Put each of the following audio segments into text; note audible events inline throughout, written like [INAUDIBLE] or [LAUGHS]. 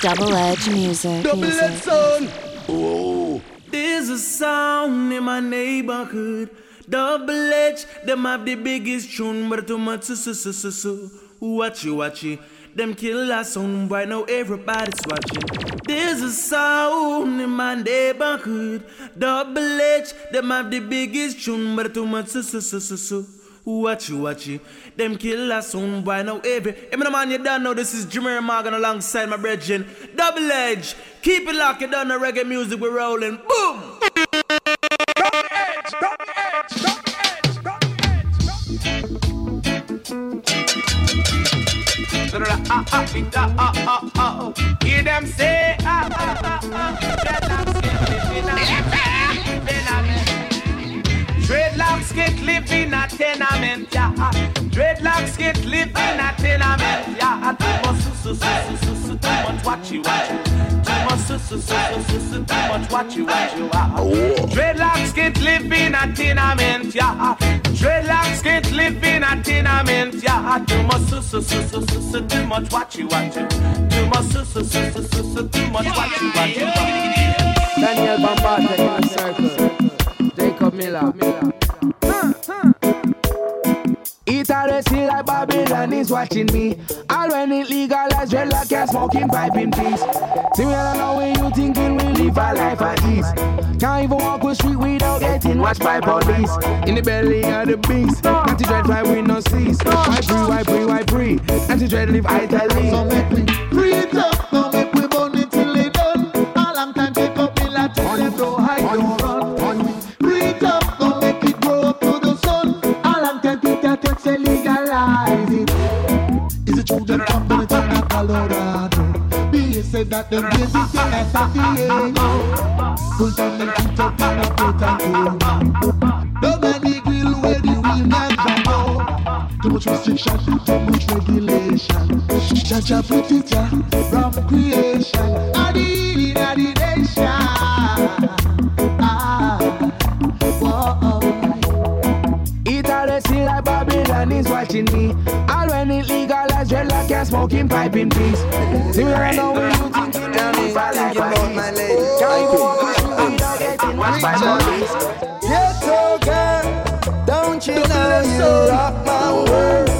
Double Edge Music. Double music. Edge Sound. Oh. There's a sound in my neighborhood. Double Edge, them have the biggest tune, but too much so so so so so. Watch you, watch you. Them kill our sound right now, everybody's watching. There's a sound in my neighborhood. Double Edge, them have the biggest tune, but too much so so so so so. Watch you, watch you. Them kill us soon by now every. Even the man you don't know, this is Jameer Morgan alongside my brethren. Double Edge. Keep it locked, you don't know reggae music, we're rolling. Boom! Double Edge, Double Edge, Double Edge, Double Edge. Hear them say, ah, ah, ah, ah, in a tenement, yeah. Dreadlocks get live in a tenement, yeah. Too much, su, su, su, su, su, too much watch you, watch you. Too much, su, su, su, su, su, su, too much watch you, watch you. Dreadlocks get live in a tenement, yeah. Dreadlocks get live in a tenement, yeah. Too much, su, su, su, su, su, su, too much watch you, watch you. Too much, su, su, su, su, su, su, too much watch you, watch you. Daniel Bombard in the circle. Jacob Miller. Eat all the see like Babylon is watching me. All when it legalized, dreadlock and smoking pipe in peace. See me I know when you thinking we live a life at ease. Can't even walk the street without getting watched by police. In the belly of the beast, anti dread why we no cease. Why free, why free, why free? Anti dread live idly. So make me breathe up, now make we burn it till it done. A long time take up me like till them don't hide, Colorado? Be said that them give it to San Diego. Pull down the beat up in a plate and on the grill where the wheel can go. Too much restriction, too much regulation. Jaja put it ya from creation. Adi adi nation. Ah, whoa. Eat all the see like Babylon is watching me. All when it legalized, dreadlock and smoking pipe in peace. See me right now when you thinking down in my life. my lady. Can't even walk the street without getting watched by police. Ghetto girl, don't you know you rock my world?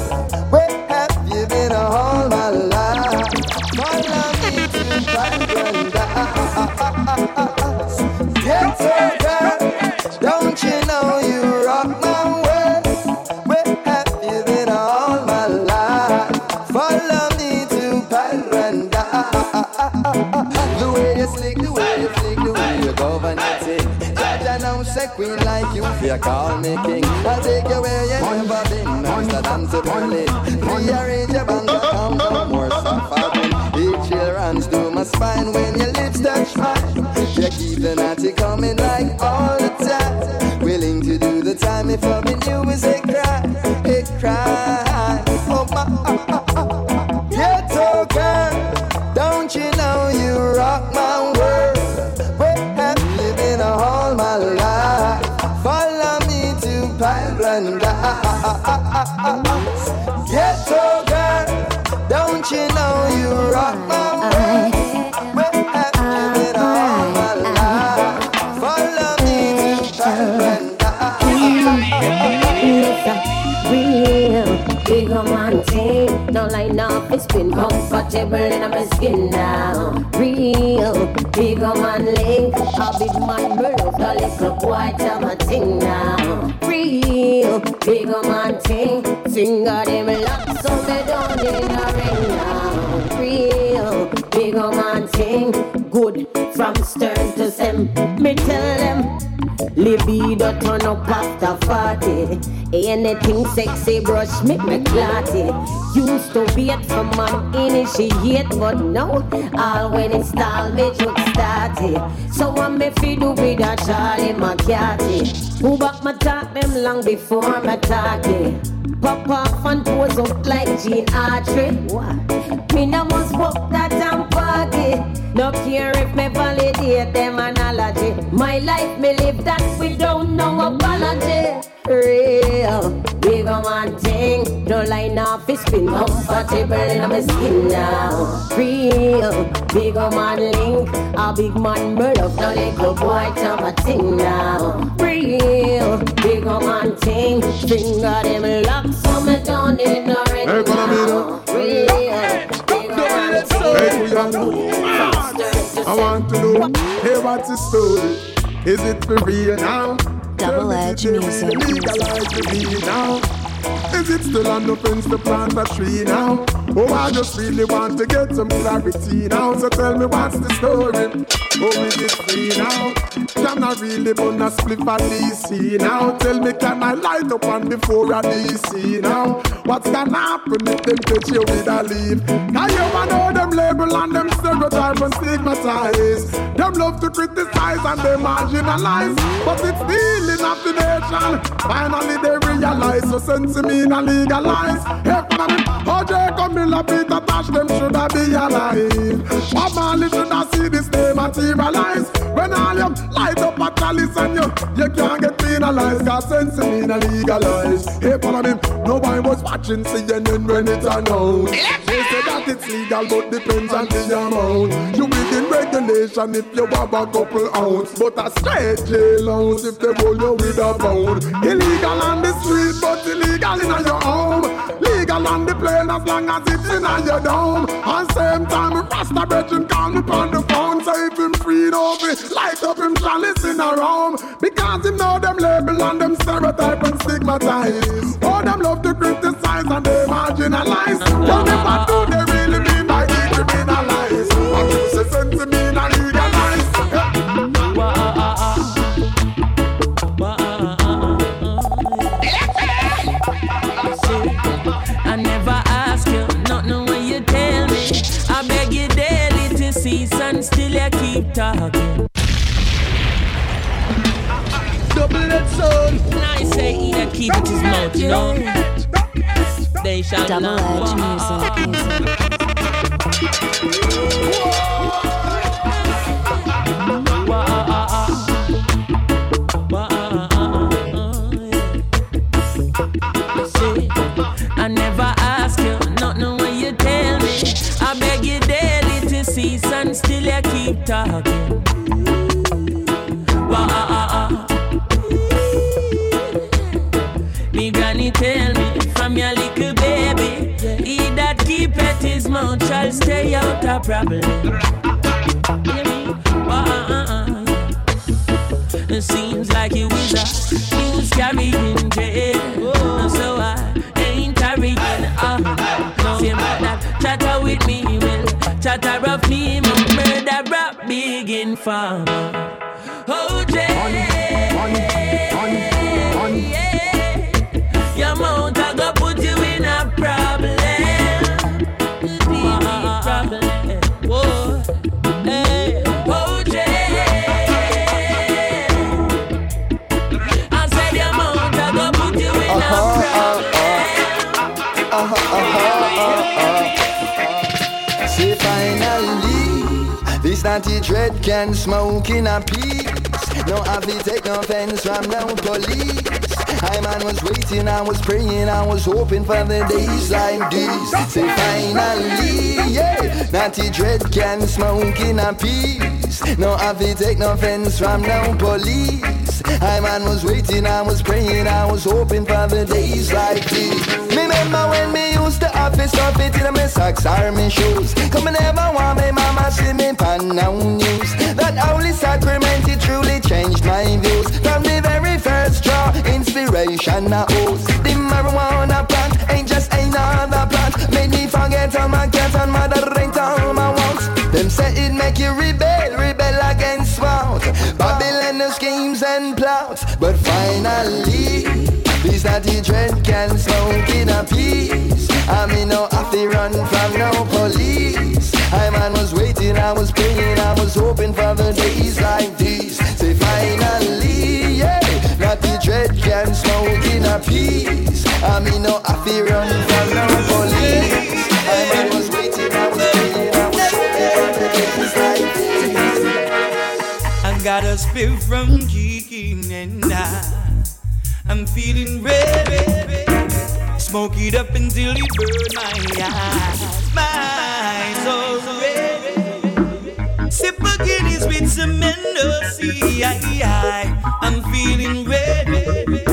Queen like you, fear call me king. I'll take you where you never been, Amsterdam to Berlin. Rearrange your bank account for more suffering. Each chill runs through my spine when your lips touch mine. You keep the naughty coming like all the time. Willing to do the time if loving you is It's been comfortable in my skin now. Real big my link, a big man below the little boy tell my thing now. Real big on my thing, finger them lock so they don't in a ring now. Real big my thing, good from stern to stem. Me tell them. Libido turn up after 40 Anything sexy brush make me clotty Used to wait for man initiate But now all when it's stall me joke started. So what me fi do with a Charlie McCarthy Who back my talk them long before my talk it Pop off and pose up like Gene Autry? Me no must walk that and park it No care if me validate them analogy My life me live that without no apology Real big on one thing No line off, it's been comfortable in my skin now. Real, big man link, a big man murder, no little boy to my thing now. Real, big man thing, finger them lock, so me don't need no ring now. Real, big man thing. I want to know, hey, what's the story? Is it for real now? Double edge music. Legalize the weed now. Is it still on the fence to plant a tree now? Oh, I just really want to get some clarity now. So tell me what's the story? Oh, is it free now? Can I really burn a split for DC now? Tell me, can I light up on before a DC now? What's gonna happen if them catch you with a leave? Now you ever know them label and them stereotype and stigmatize? Them love to criticize and they marginalize. But it's stealing of the nation. Finally they realize, so sense me not legalize. Hey, OJ Camilla Peter Tosh, them shoulda be alive. Bob Marley shoulda see this day materialize. When all you light up a chalice and you, you can't get penalized. Cause sense me not legalize. Hey, follow me. Nobody was watching CNN when it's announced. They say that it's legal, but depends on the amount. You within regulation if you have a couple ounce, but a straight jail ounce if they roll you with a pound. Illegal on the street, but illegal in your home. Legal on the plane as long as it's in your dome. And same time, Rasta call me on the free over, light up him chalice in a room. Because him know them label and them stereotype and stigmatize. Oh, them love to criticize and they marginalize. What never do keep talking. Double edged sword. Nice say he that keep it his mouth, you know. They shall Double not edge music. music. You keep talking. Wah, ah, ah, ah. Me granny tell me from your little baby, he that keepeth his mouth shall stay out of problem. Big this naughty dread can smoke in a peace. No have to take no offense from no police. I man was waiting, I was praying, I was hoping for the days like these. Say finally, yeah, naughty dread can smoke in a peace. No have to take no offense from no police. I man was waiting, I was praying, I was hoping for the days like these. Remember when me used to have this stuff it in my socks or my shoes. Come and never want me mama see pan now news. That holy sacrament it truly changed my views. From the very first draw, inspiration I owes. The marijuana plant ain't just another plant. Made me forget all my cats and moderate all my wants. Them say it make you rebel, rebel against what? Babylon schemes and plots. But finally, this naughty dread can smoke in a peace. I mean, no to run from no police. I man was waiting, I was praying, I was hoping for the days like these. Say finally, yeah, not the dread can smoke in a peace. I mean, no, I fear run from the police. I was waiting, I was praying, I was hoping for the days like these. I got a spill from kicking and I, I'm feeling red. Smoke it up until it burn my eyes minds already. Sip a Guinness with some Mendoza. I'm feeling ready.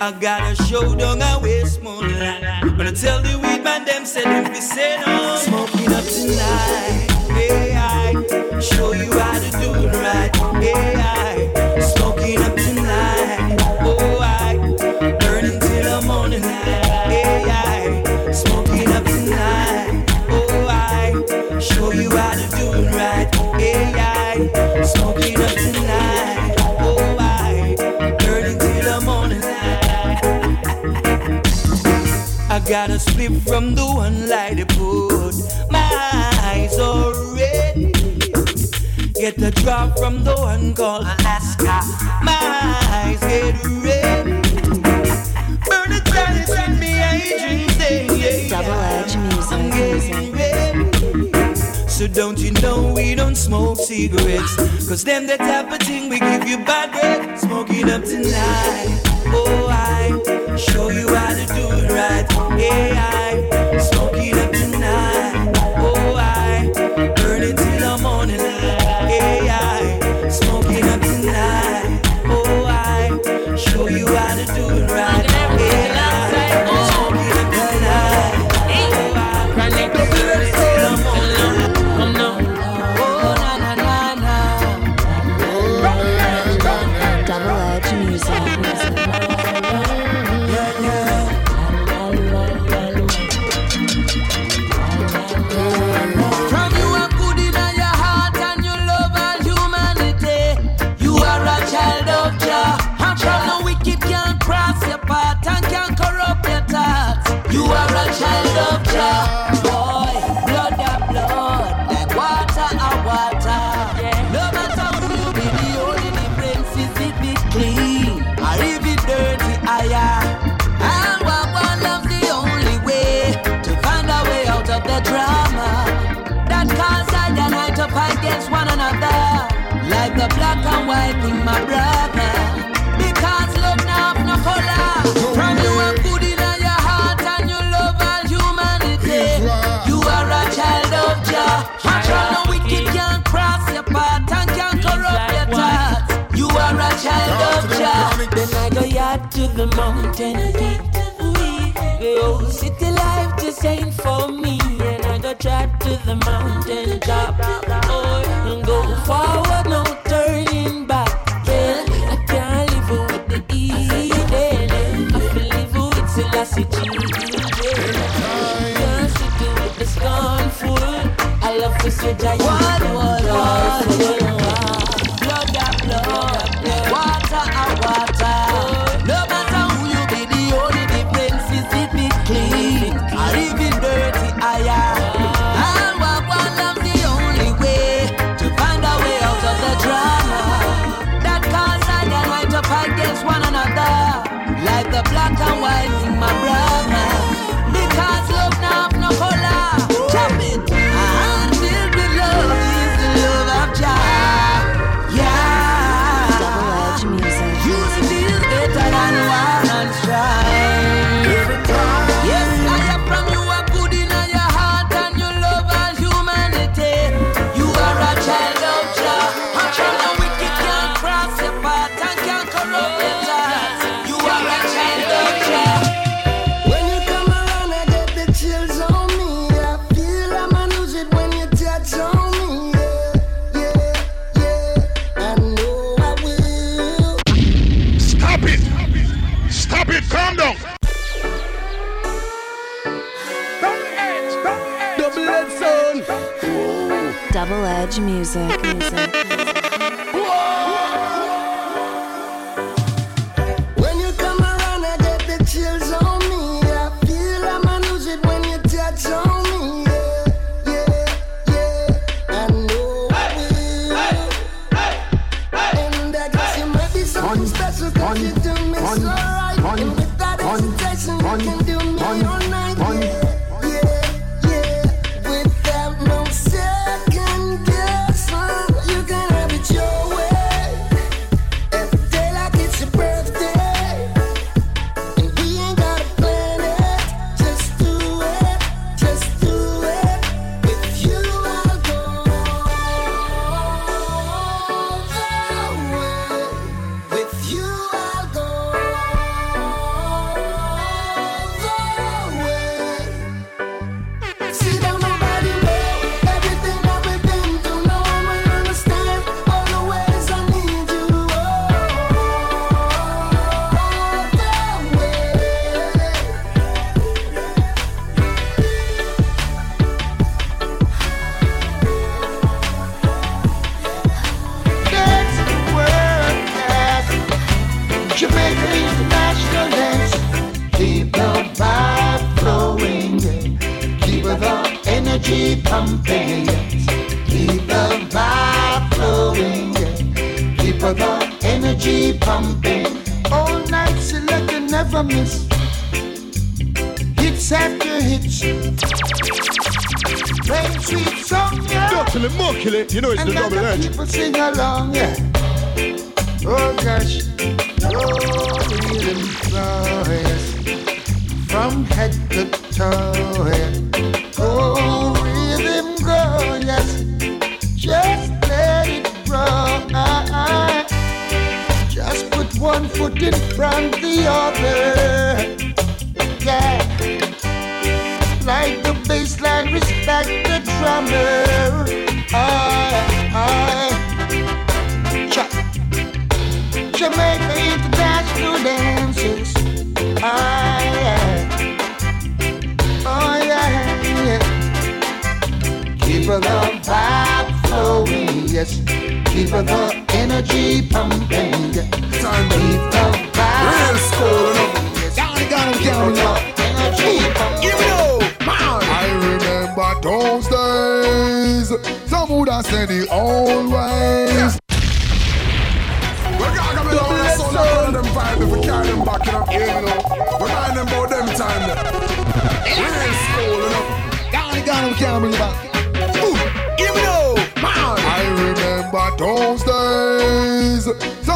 I got a show down a waste moonlight. When I tell the weed man, them said if we said on. Smoking up tonight. Hey, I show you how to from the one light they put my eyes already. Get a drop from the one called Alaska. My eyes get ready. Burn it down, it's in me, I dream day. Double edge me I'm getting ready. So don't you know we don't smoke cigarettes? Cause them that type of thing we give you bad breath. Smoking up tonight. Oh, I show you how to do it right. Yeah. to the mountain. The old city life just ain't for me. And I go drive to the mountain top. Oh, and go forward, no turning back. Yeah, I can't live with the easy. I can live with Selassie G. Yeah. Can't sit with the scornful. I love to see say,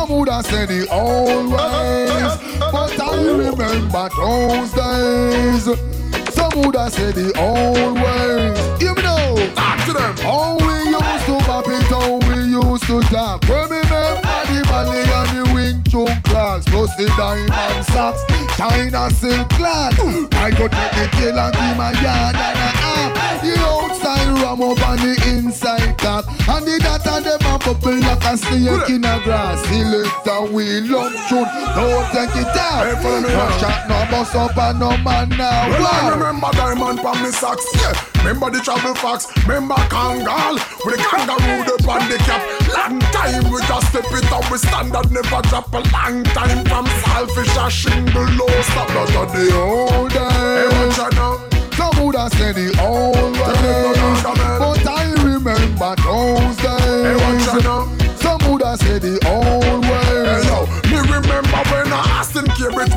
Some would have said it always, but I remember those days. Some would have said it always. ways. Give me know. Talk to them. How we used to pop it, how we used to talk. Remember the money and the wing chun plus the diamond socks, China silk clad. I go take the tail and give my yard and a half. The outside ram up on the inside cap, and the data them a bubble like a snake in a grass. Selector we love tune, don't take it out. Hey, no shot, no bust up and no man now. Well, I remember Diamond from me socks, yeah. Remember the travel fox, remember Kangol with the kangaroo the on the cap. Long time we just step it up, we standard never drop a long time from selfish a shingle low stop. That are the old Hey, watch days. out now. Some would have said the old Tell them no ways, longer, man. but I remember those Hey, watch out days. now. Some would have said the old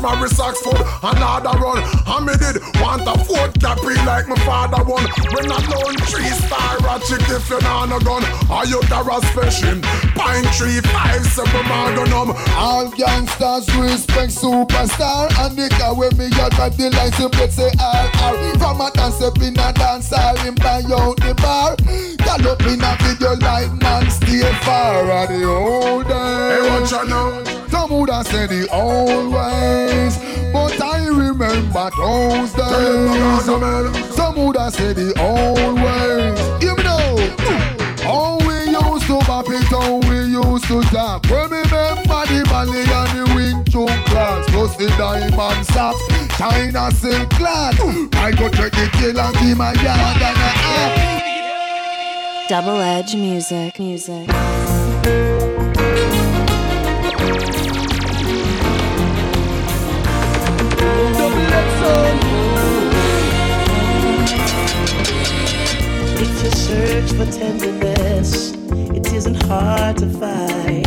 Cambridge, Mary Oxford, another run. And me did want a fourth copy like my father won. When I loan three star a chick if you not a gun, are you Dara special? Pine tree five seven magnum. All gangsters respect superstar And the car when me out drive the license plate say RR From a dance up in a dance hall him buy out the bar Gal up in a video like man stay far Of the old Hey, watch days out now. Some would have said the old ways But I remember those days. Some would have said the old ways You know How we used to pop it, how we used to talk Remember the ballet and the wing chun class Plus the diamond socks, China silk clad I go check the tail and give my yard and a Double Edge Music. Music. If you search for tenderness, it isn't hard to find.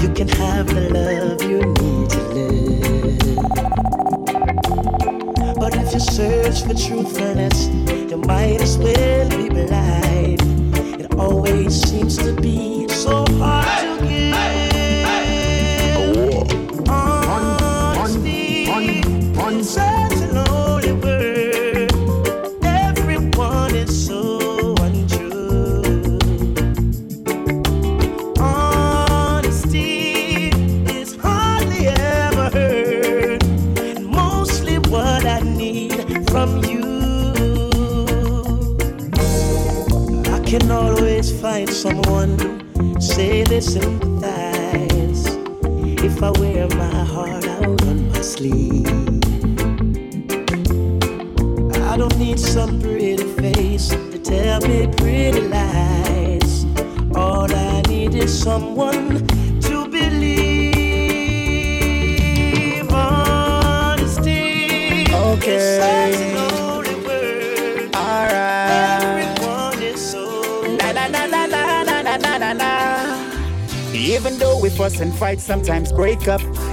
You can have the love you need to live. But if you search for truthfulness, you might as well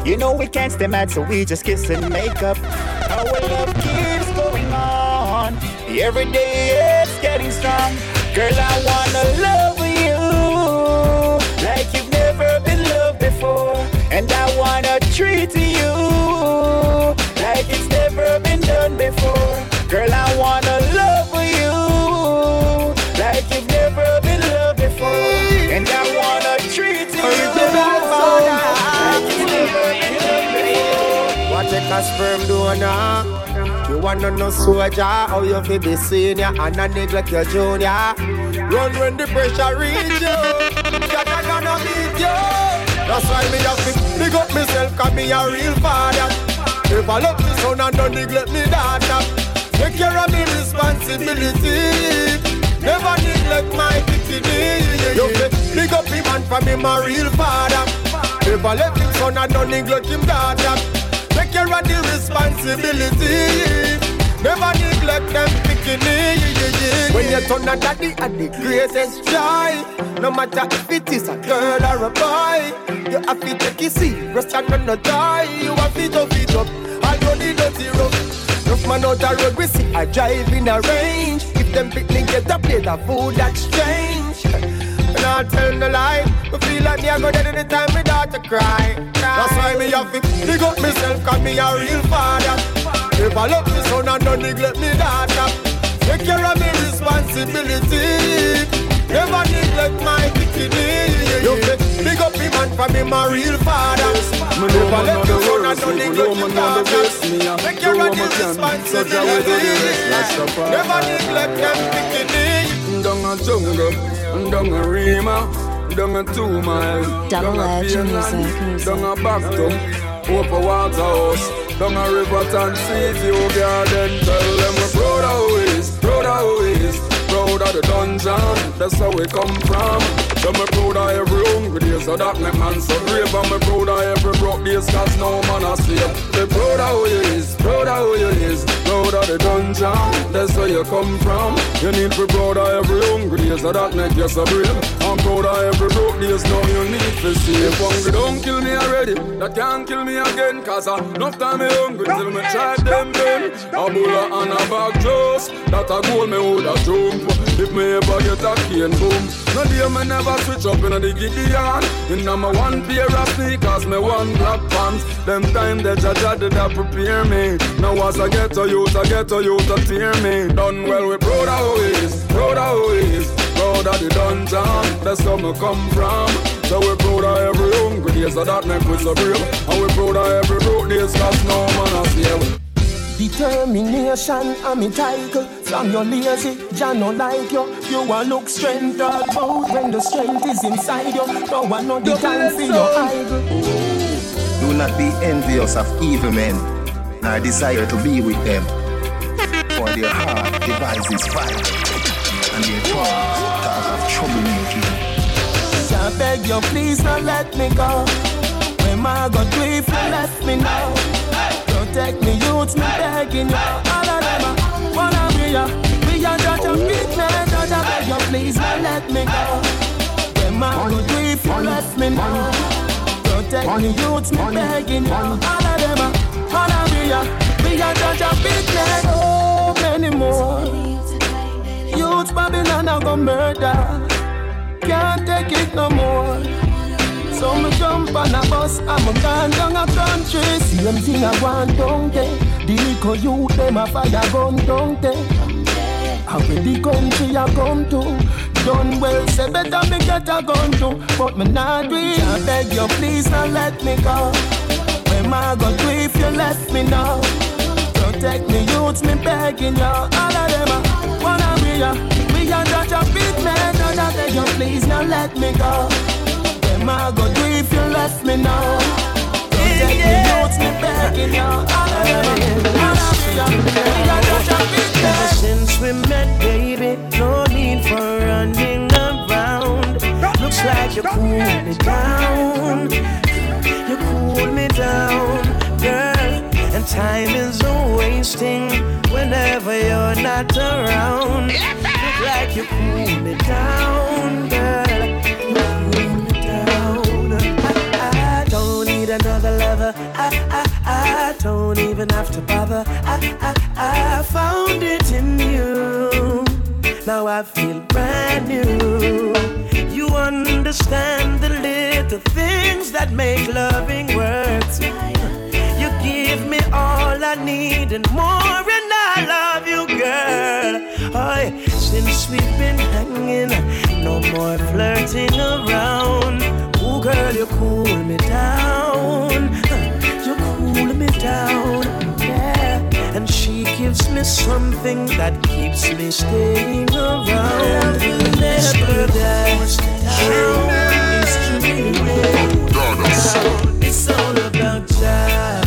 You know we can't stay mad, so we just kiss and make up. Our love keeps going on. Every day it's getting strong. Girl, I wanna love you like you've never been loved before. And I wanna treat you like it's never been done before. Girl, I wanna love a sperm donor? You wanna know soldier how you feel be senior and a neglect your junior. Run when the pressure reach you. Not gonna beat you. That's why me have to big up myself, cause me a real father. If I love me son and don't neglect me daughter. Take care of me responsibility. Never neglect my bikini. You fit big up him and for me my real father. Never let him son and don't neglect him daughter. Take care of the responsibility. Never neglect them bikini. When you turn a daddy at the greatest joy. No matter if it is a girl or a boy. You have to take it serious and not die. You have to tough it up. Although the dirty rough. Rough man out the road, we see I drive in a range. If them picnic get a plate of food, that's not tell the lie. Me feel like me I go dead any time me daughter cry. cry. That's why me have to dig up myself, cause me a real father. Never love me son and don't neglect me daughter. Take care of me responsibility. Never neglect my dignity. You fit big up me and from him a real father. Me never let you son and don't neglect your daughters. Take care of me responsibility. Never neglect them dignity. Down a jungle down a Rema, down a two mile, Double down a edge Piena, music, music. down a Bactum, over Waterhouse, down a City, oh garden. Tell them we're proud always, proud always, proud of the dungeon. That's how we come from. So me proud of every hungry days, so that me man so brave. And me proud of every broke days, cause no man a slave. Me proud of who you is, proud of who you is, proud of the dungeon. That's where you come from. You need to be proud of every hungry days, so that make you so brave. I'm proud of every broke days, now you need to save. Hungry don't kill me already, that can't kill me again. Cause I enough time me hungry till me try them then. A bulla and a bag juice, that a goal me woulda jump. If me ever get a cane boom, no day me never switch up in the Gideon. In my one pair of sneakers, me one black pants. Them time that Jaja did a prepare me. Now as I get to youth, I get to youth to tear me. Done well, we proud of who is, proud of who is. Proud of the dungeon, that's where me come from. So we proud of every hungry days, so that make we so brave. And we proud of every broke days, cause no man a save. Determination, I'm a title. From your lazy, Jah no like you. You a look strength all about when the strength is inside you. No one know the time for your idol. Do not be envious of evil men, nor desire to be with them. For their heart devises fight, of. I beg you, please don't let me go. When my God do if you left me now. Protect me, youths, me begging you. All of them a wanna be ya. We are judge a big man, judge I beg you, please don't let me go. When my God do if you left me now. Protect me, youths, me begging you. All of them a wanna be ya. We are judge no more. So me jump on a bus and me gone down a country. Same thing I want down there. The youth them a fire gun down there. How the country I come to? Done well, say better me get a gun too. But me not do. I beg you please don't let me go. When my go do if you left me now? Protect me youths, me begging you. All of them a wanna be ya. We are such a big man, beg you please now let me go. Them I go do if you left me now. Me youths, me begging you. All of them a wanna be ya. We are such a big Ever since we met, baby, no need for running around. Looks like you cool me down. You cool me down, girl. And time is a wasting whenever you're not around. Like you cool me down, girl. You cool me down. I, I don't need another lover. I, I, I don't even have to bother. I, I, I found it in you. Now I feel brand new. You understand the little things that make loving works. You give me all I need and more, and I love you, girl. Oh, since we've been hanging, no more flirting around. Oh, girl, you cool me down. You cool me down. Yeah. And she gives me something that keeps me staying around. Love will never die. It's all about Jah,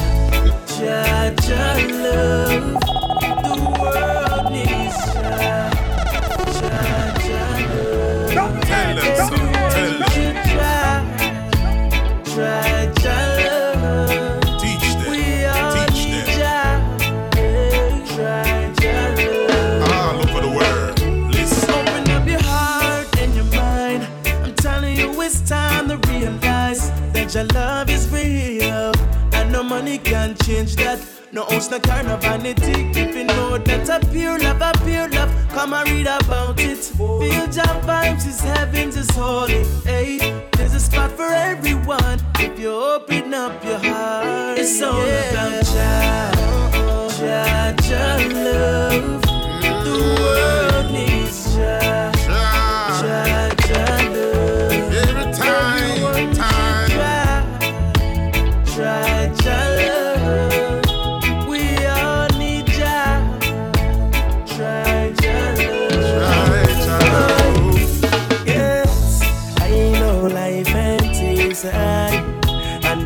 Jah, Jah love. Teach teach. Open up your heart and your mind. I'm telling you, it's time to realize that your love is real. Money can't change that. No ounce, no car, no vanity. If you know that a pure love, a pure love, come and read about it. Feel your vibes, is heavens, is holy. Hey, there's a spot for everyone. If you open up your heart, it's all about Jah, uh-uh. Jah, Jah love. The world needs Jah,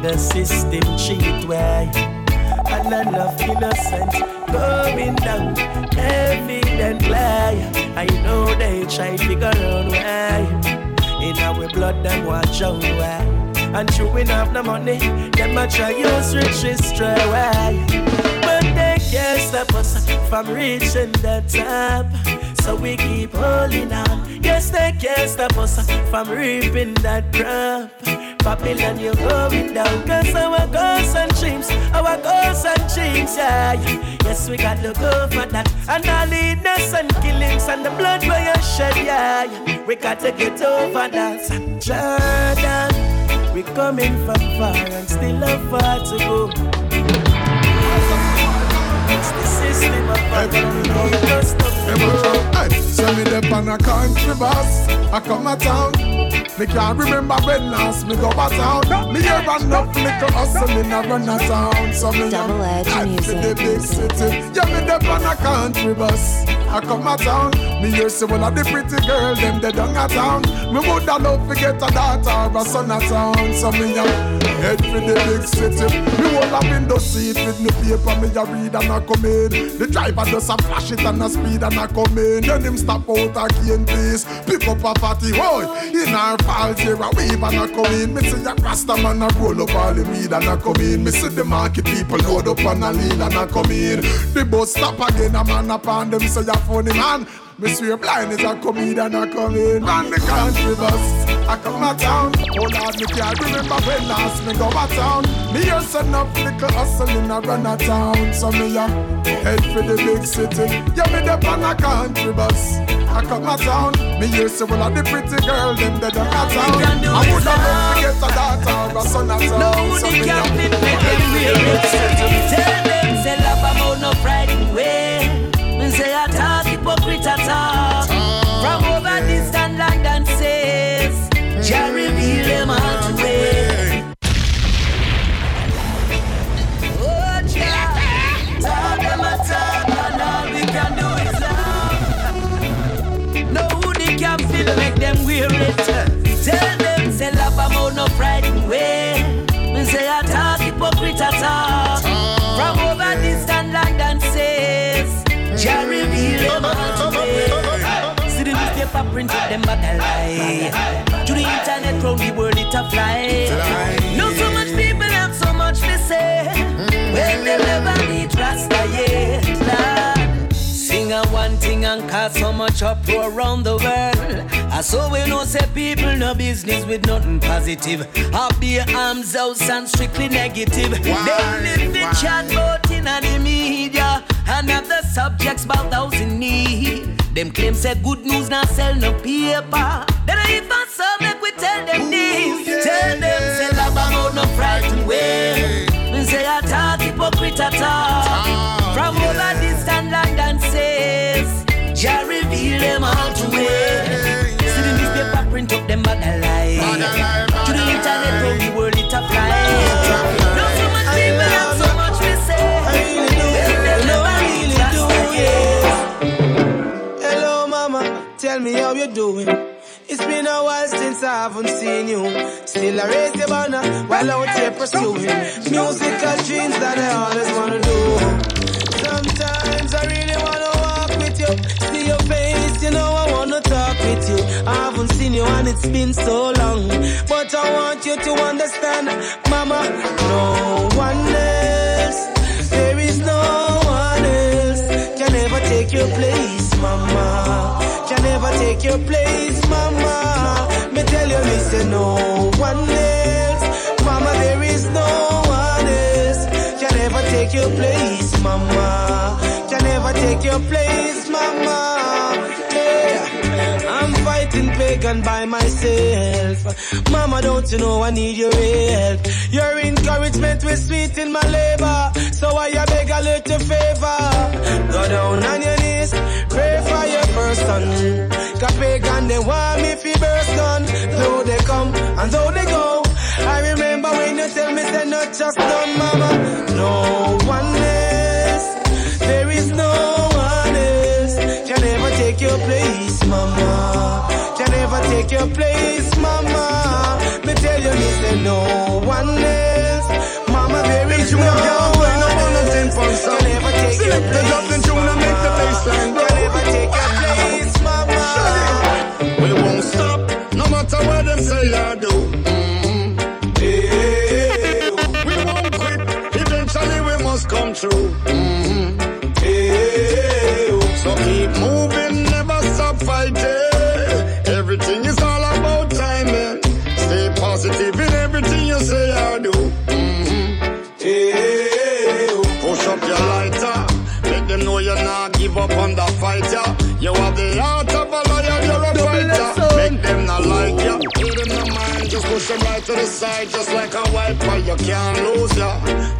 the system cheat way, and enough innocent going down evidently. I know they try figure out why. In our blood, them watch out why. And chewing up the money, them a try use riches stray away. But they can't stop us from reaching the top. So we keep holding on. Yes, they can't stop us from reaping that crop. Babylon, you're going down. Cause our goals and dreams, our goals and dreams, yeah. Yes, we got to go for that. And all the and killings and the blood where you shed, yeah. We got to get over that. Jordan, we coming from far and still have far to go. It's the system of Hey, send me the on a country bus. I come a town. Me can't remember when last me go a town. Me hear enough little hustle in a run a town. So me Double edge music, in the big city. Yeah, me the on a country bus. I come a town. Me hear say one of the pretty girl them they down a town. Me woulda love to get a daughter or a son a town. So me a head for the big city. Me hold a window seat with me paper. Me a read and a come in. The driver just a flash it and a speed and a come in. Then him stop out a cane place. Pick up a fatty boy. In our falls here a wave and a come in. Me see a rasta man a roll up all the weed and a come in. Me see the market people load up and a lead and a come in. The bus stop again a man upon them say a funny man. Me swear blind is a comedian a come in. Run the country bus. I come a town. Oh Lord, me can't remember when last me go a town. Me hear son of little hustle in a run a town. So me a head for the big city. Yeah, me the on a country bus. I come a town. Me hear say one of the pretty girl them dead on a town. I would have loved to get a daughter or a son a town. No, so they me a can't fit me them real Tell them say love about no frightened way. Me say I talk hypocrite talk. From over distant land and says, Jah reveal them all make them wear it. Tell them say love about no frightened way. Me say I talk hypocrite talk. From over distant land and says, Jah reveal them all. See the newspaper print up them back a. To the internet round the world it a fly. Know so much people have so much to say. Well, they never need Rasta yet. Lord. Sing a one thing and cause some much uproar around the world. I saw we know say people no business with nothing positive. I'll be arms out and strictly negative. Why? They live in the chat about in the media and have the subjects about those in need. Them claim say good news not sell no paper. Then I even some make we tell them this. Tell them say love about no frightened way. Say I talk hypocrite at all. Ah, From over distant land and says, Jah reveal them all to me. Newspaper print up them bag alive. To the internet, round the world it a fly. Not so much people and so much we say. Hello, mama. Tell me how you doing. It's been a while since I haven't seen you. Still I raise your banner while out here pursuing musical dreams that I always wanna do. Sometimes I really wanna with you. I haven't seen you and it's been so long, but I want you to understand, Mama, no one else. There is no one else can ever take your place, Mama. Can never take your place, Mama. Me tell you, listen, no one else, Mama. There is no one else can never take your place, Mama. Can never take your place, Mama. Pagan by myself. Mama, don't you know I need your help? Your encouragement was sweet in my labor. So I beg a little favor. Go down on your knees, pray for your first son. Cause pagan, they want me fi burst gun. Though they come and though they go. I remember when you tell me, say not just done, mama. No one else. There is no one else. Can never take your place, mama. Can never take your place, mama. Me tell you, me say no one else. Mama, there is no one else. Can never take your place, mama. Can never take your place, mama. We won't stop, no matter what them say I do. To the side, just like a wiper. You can't lose ya.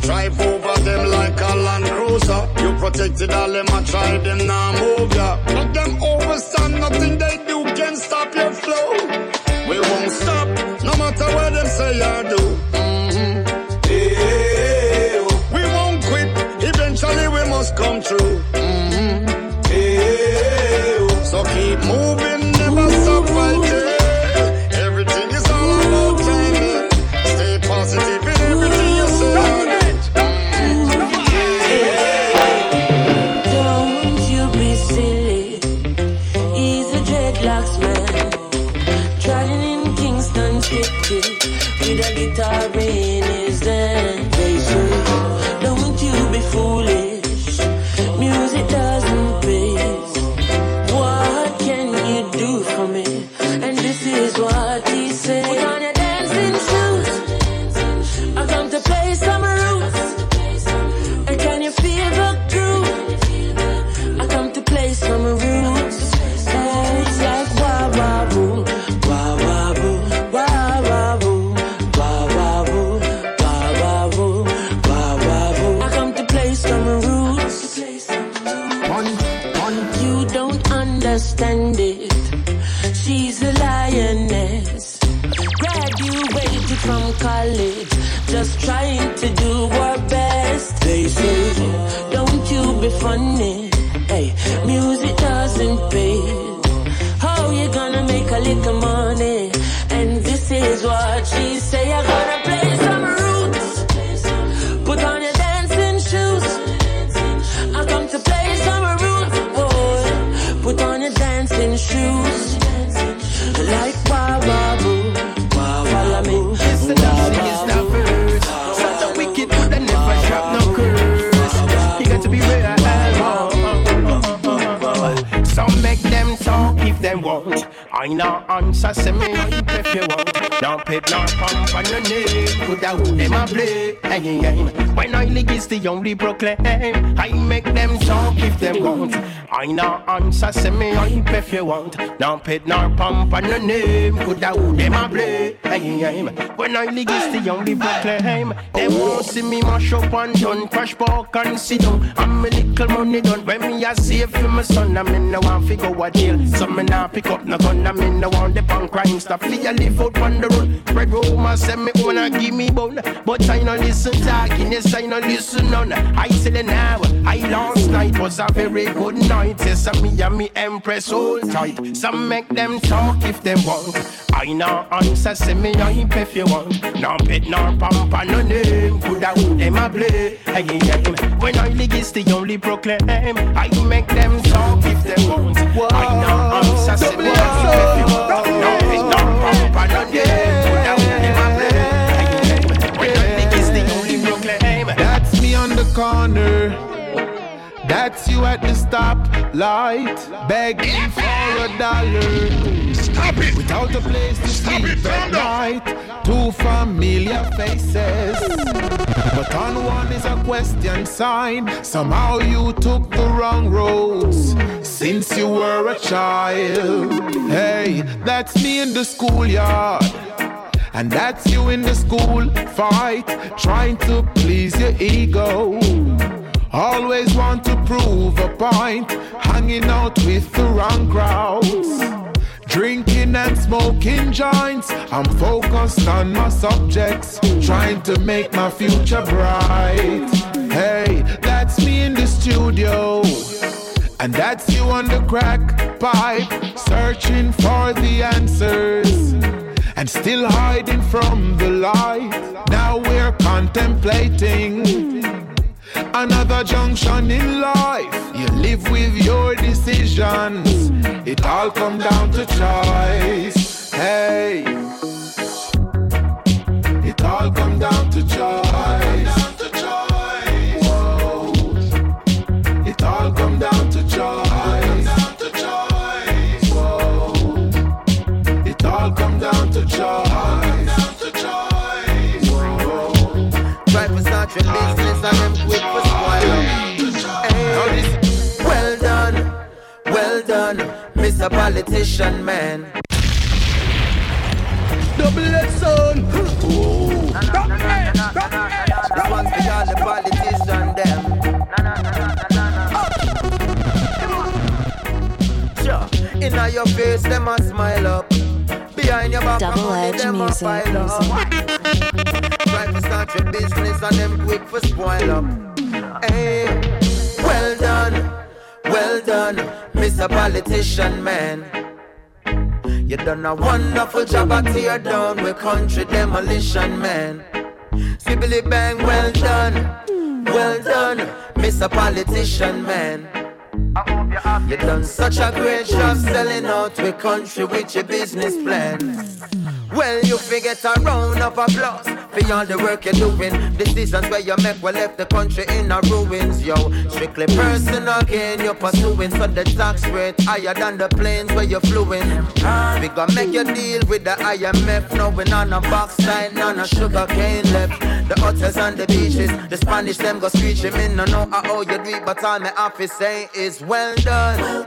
Drive over them like a Land Cruiser. You protected all them, I try them now move ya. Let them overstand, nothing they do can stop your flow. We won't stop, no matter what them say or do. Mhm. We won't quit, eventually we must come through. Mhm. So keep moving, proclaim. I make them talk if they want. I no answer, say me hype if you want. Don't pit nor pump on your name. Put out them a play. Hey. When I lick is the only proclaim. They won't see me mash up and done. Crash park and sit down. I'm a little money done. When me a save for my son, I'm in the one figure what jail. Some me now pick up no gun. I'm in the one the punk crime stuff. Feel live out on the road. Spread rumors, say me wanna give me bone. But I no listen talking, yes I no listen none. I tell you now, I last night was a very good night. Yes, me and me empress hold tight. Some make them talk if they want. I no answer, say me hype if you want. No pet, no pump, no name. Could I who them a play? Hey, hey, when I league is the only proclaim. I make them talk if they want. I no answer, say me hype if you want. No pet, no pump, no name. Could I who them a play? When I league only proclaim. That's me on the corner. That's you at the stoplight, begging for a dollar. Stop it! Without a place to Stop sleep it, at night, two familiar faces. But on one is a question sign. Somehow you took the wrong roads since you were a child. Hey, that's me in the schoolyard. And that's you in the school fight, trying to please your ego. Always want to prove a point, hanging out with the wrong crowds. Drinking and smoking joints, I'm focused on my subjects, trying to make my future bright. Hey, that's me in the studio. And that's you on the crack pipe, searching for the answers and still hiding from the light. Now we're contemplating another junction in life. You live with your decisions, it all comes down to choice. Hey, it all comes down to choice. Mr. Politician Man. Double edged son. This one's for all the politician them. Inna your face them a smile up. Behind your back Double money, edge them a music, pile up. Try to start your business and them quick for spoil up. Hey, well done, well done, Mr. Politician Man. You done a wonderful job at tear down with country demolition man. Sibbly bang, well done, well done, Mr. Politician Man. You done such a great job selling out with country with your business plan. Well, you forget a round of applause for all the work you're doing. Decisions where you make will left the country in a ruins, yo. Strictly personal gain you're pursuing, so the tax rate higher than the planes where you're fluing. We gonna make you deal with the IMF, knowing on a backside, none of sugar cane left. The hotels and the beaches, the Spanish them go screeching. Me no know how you do but all my office say is well done,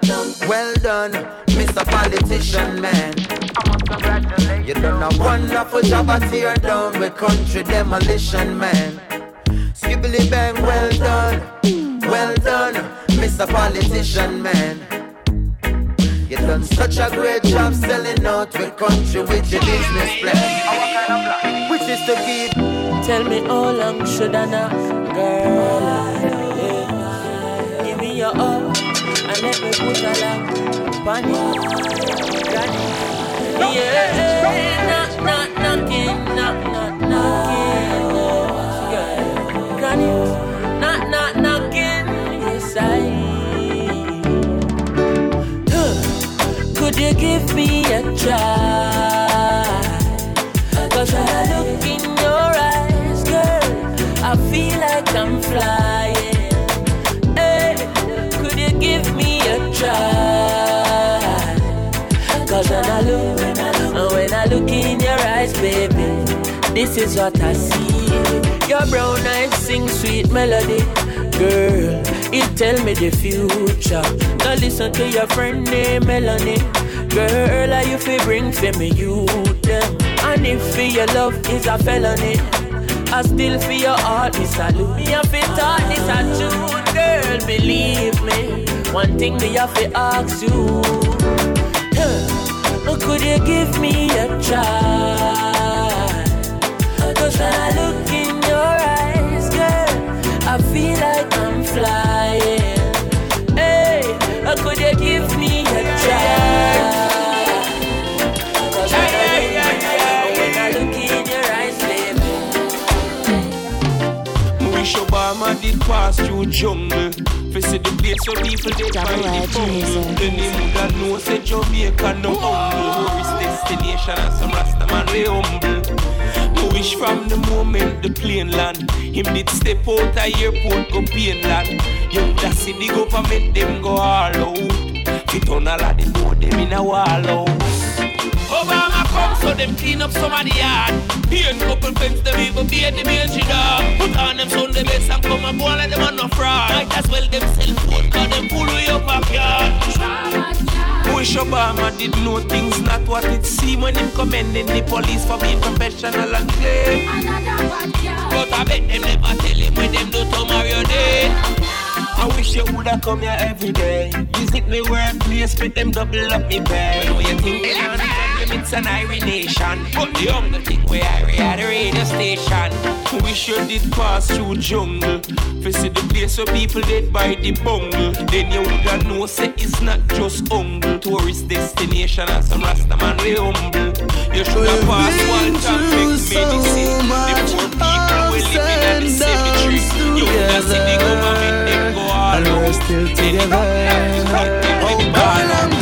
well done, Mr. Politician Man. You done a wonderful job at tear down with country demolition man. Skibbly bang, well done, well done, Mr. Politician man. You done such a great job selling out with country with your business plan. Which is to keep. Tell me how long should I knock, girl? Give me your and let me put a lock on it. Yeah, knock, knock, knocking, knock, knock, knocking. Yeah. Knock, knock, knocking. Yes, I. Could you give me a try? This is what I see. Your brown eyes sing sweet melody. Girl, it tell me the future. Now listen to your friend named Melanie. Girl, are you feel bring for me you them? And if your love is a felony, I still feel your heart is salute. Me have to talk this a truth, girl. Believe me. One thing me have to ask you. Huh, could you give me a try? When I look in your eyes, girl, I feel like I'm flying. Hey, could you give me a try? Wish Obama did pass through jungle. For see the place so people they find the bungle. Then him woulda know say Jamaica no humble. Tourist destination and some Rasta man we humble. Wish from the moment the plane land, him did step out a airport go land. Young see the government them go all out. Fit on a lot they know them in a wall house. Obama come so them clean up some of the yard. Paint couple fence them even beat the mangy dog. Put on them Sunday best and come and go like them on no fraud. Might as well them sell phone cause them pull way up backyard. Wish Obama did know things not what it seem when him commending the police for being professional and clean. But I bet them never tell him when them do tomorrow day. I wish you woulda come here every day. Visit me workplace, fit them double up me pay. When you think they on limits an Irish nation, but the younger thing we are at the radio station. Wish you did pass through jungle. Visit the place where people dead by the bungle. Then you woulda know say it's not just humble. Tourist destination and some Rasta man we humble. You shoulda pass one time make medicine. The poor people we living at the cemetery. You woulda see the government we're still together. Oh God,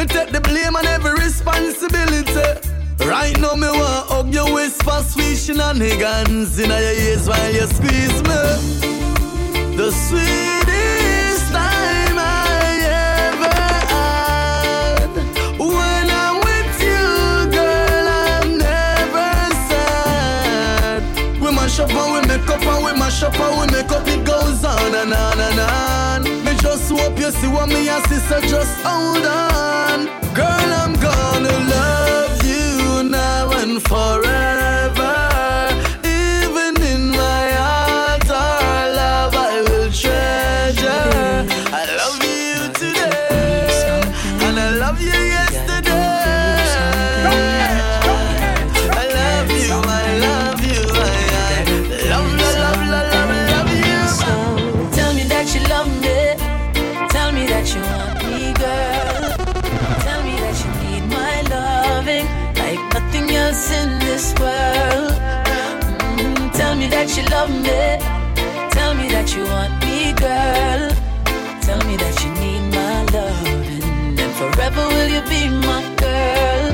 me. Take the blame and every responsibility. Right now, me want hug your waist for swishing and hands in your ears while you squeeze me. The sweetest time I ever had. When I'm with you, girl, I'm never sad. We mash up and we make up and we mash up and we make up. It goes on and on and on. Me just hope you see what me and sister just hold on. Now that you love me. Tell me that you want me, girl. Tell me that you need my loving, and forever will you be my girl,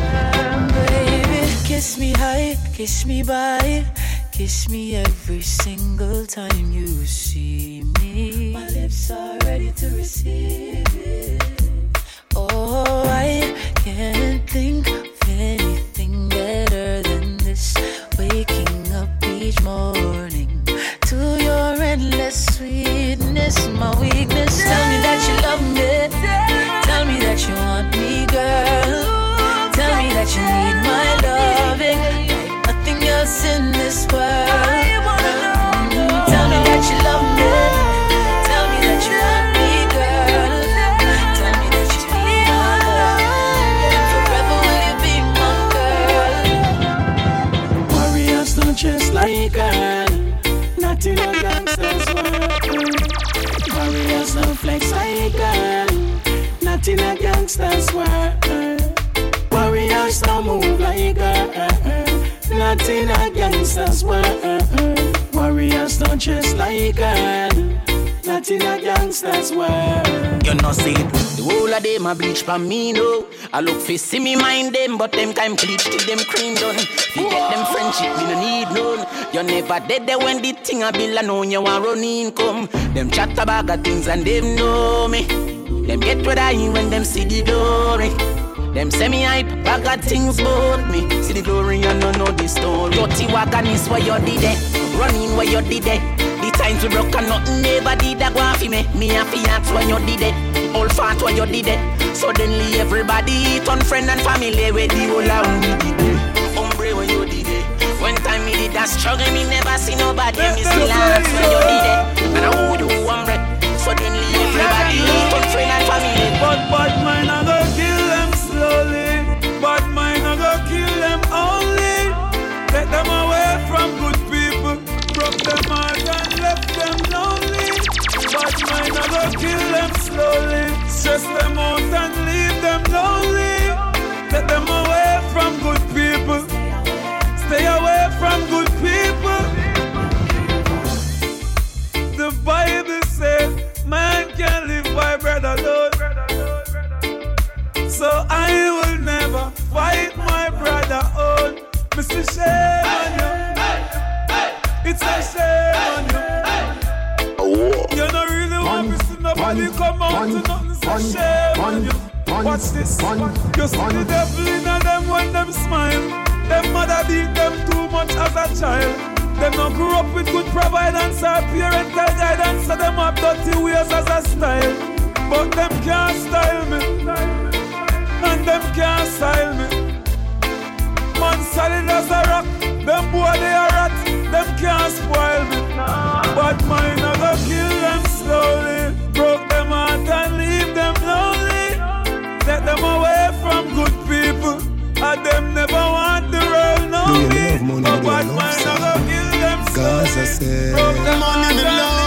baby? Kiss me high, kiss me by, kiss me every single time you see me. My lips are ready to receive it. Oh, I can't think Not in a gangster's world. Warriors don't move like uh, uh, a. Not in a gangster's world. Warriors don't dress like uh, a. Not in a gangster's world. You know see it. The whole of them a bleach for me no. I look fi see me mind them, but them time bleach till them cream done. Get them friendship, me no need none. You never dead there when the thing a bill and know you want run in come. Them chat about things and them know me. Them get what I when them see the glory. Them semi hype, bag of things about me. See the glory and no know the story. Dirty wagon is where you did it. Running where you did it. The times we broke and nothing never did that go off me. Me and fi ask when you did it. All fat when you did it. Suddenly everybody turn friend and family with the whole of we did it. Hombre when you did it. One time me did that struggle, me never see nobody. Me still ask when you did it. And I would do hombre. Suddenly everybody turn friend and family. But bad mind this. You see the devil in them when them smile. Them mother beat them too much as a child. Them not grew up with good providence or parental guidance, so them have dirty ways as a style. But them can't style me, and them can't style me. Man solid as a rock, them boy they are rat, them can't spoil me. But mine I go kill them slowly, broke them heart and leave them lonely. Take them away from good people, and them never want the world know Do me. money? But Do you bad love mind I go kill them Cause I said, Broke them heart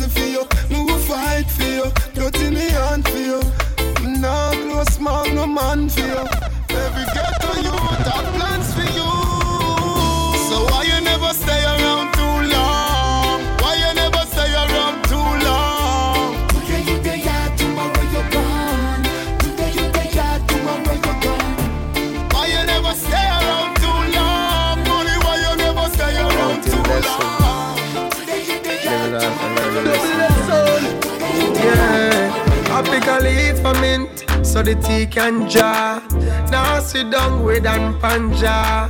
hustle for you, me will fight for you, dirty me hand for you. Nah, close mouth, no man for you. Leaf for mint so the tea can jar. Now sit down with and panja.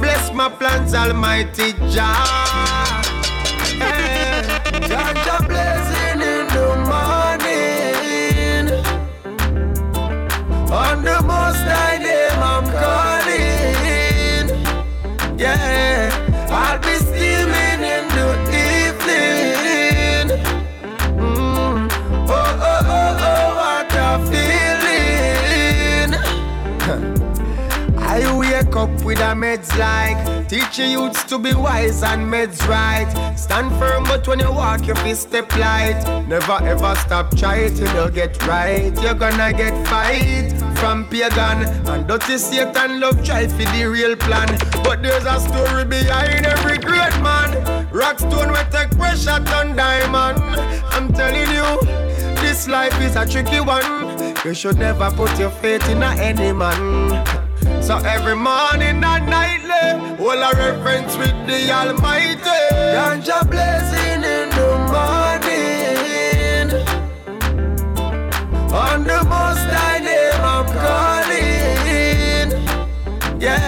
Bless my plans, Almighty Jah. With a meds like. Teach your youths to be wise and meds right. Stand firm but when you walk your feet step light. Never ever stop try till you get right. You're gonna get fight from pagan And dirty Satan. Love try for the real plan. But there's a story behind every great man. Rockstone we take pressure on diamond. I'm telling you this life is a tricky one. You should never put your faith in any man. So every morning and nightly, all a reference with the Almighty. Ganja blessing in the morning. On the most high name I'm calling. Yeah,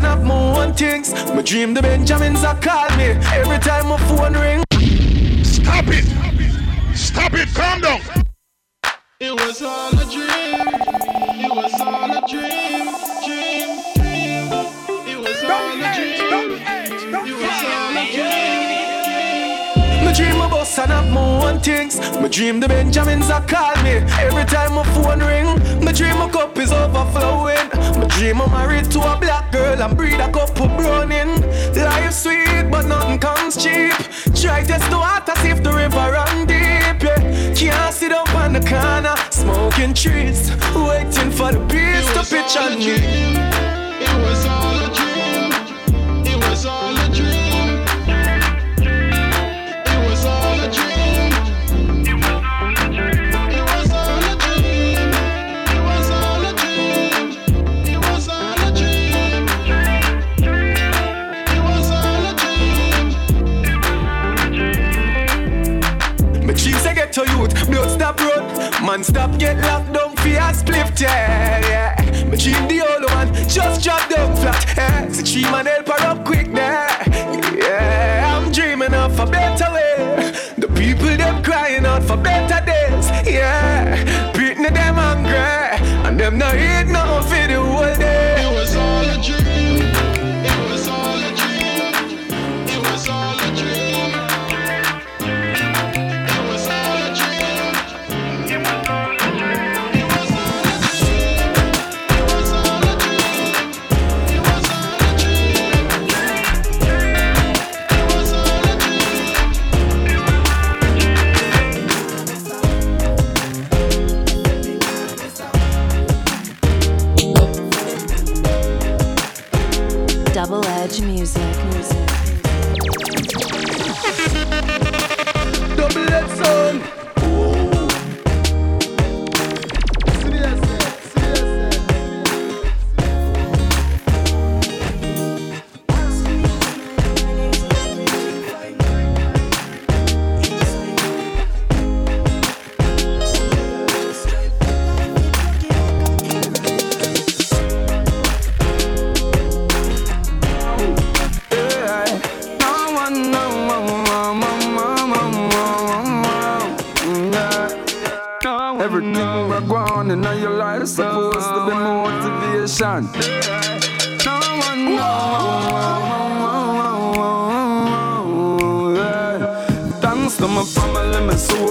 dream about son of more things. Me dream the Benjamins are call me every time my phone ring. Stop it! Stop it! Calm down! It was all a dream. It was all a dream. Dream. Dream. Me dream about son of more things. Me dream the Benjamins are call me every time my phone ring. Me dream my cup is overflowing. Me dream I'm married to a black girl and breed a couple browning. Life sweet but nothing comes cheap. Try test the water see if the river run deep. Yeah. Can't sit up on the corner smoking trees, waiting for the beast to pitch on me. Man stop get locked down for a split yeah, yeah. Me dream the old one just drop down flat. Yeah. See tree man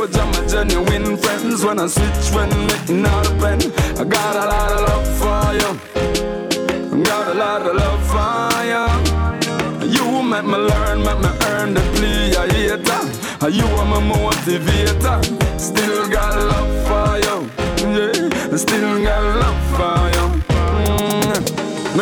soldier, my genuine friends. When I switch, when making out a pen, I got a lot of love for you. Got a lot of love for you. You make me learn, make me earn the plea. You are my motivator. Still got love for you. Yeah, still got love.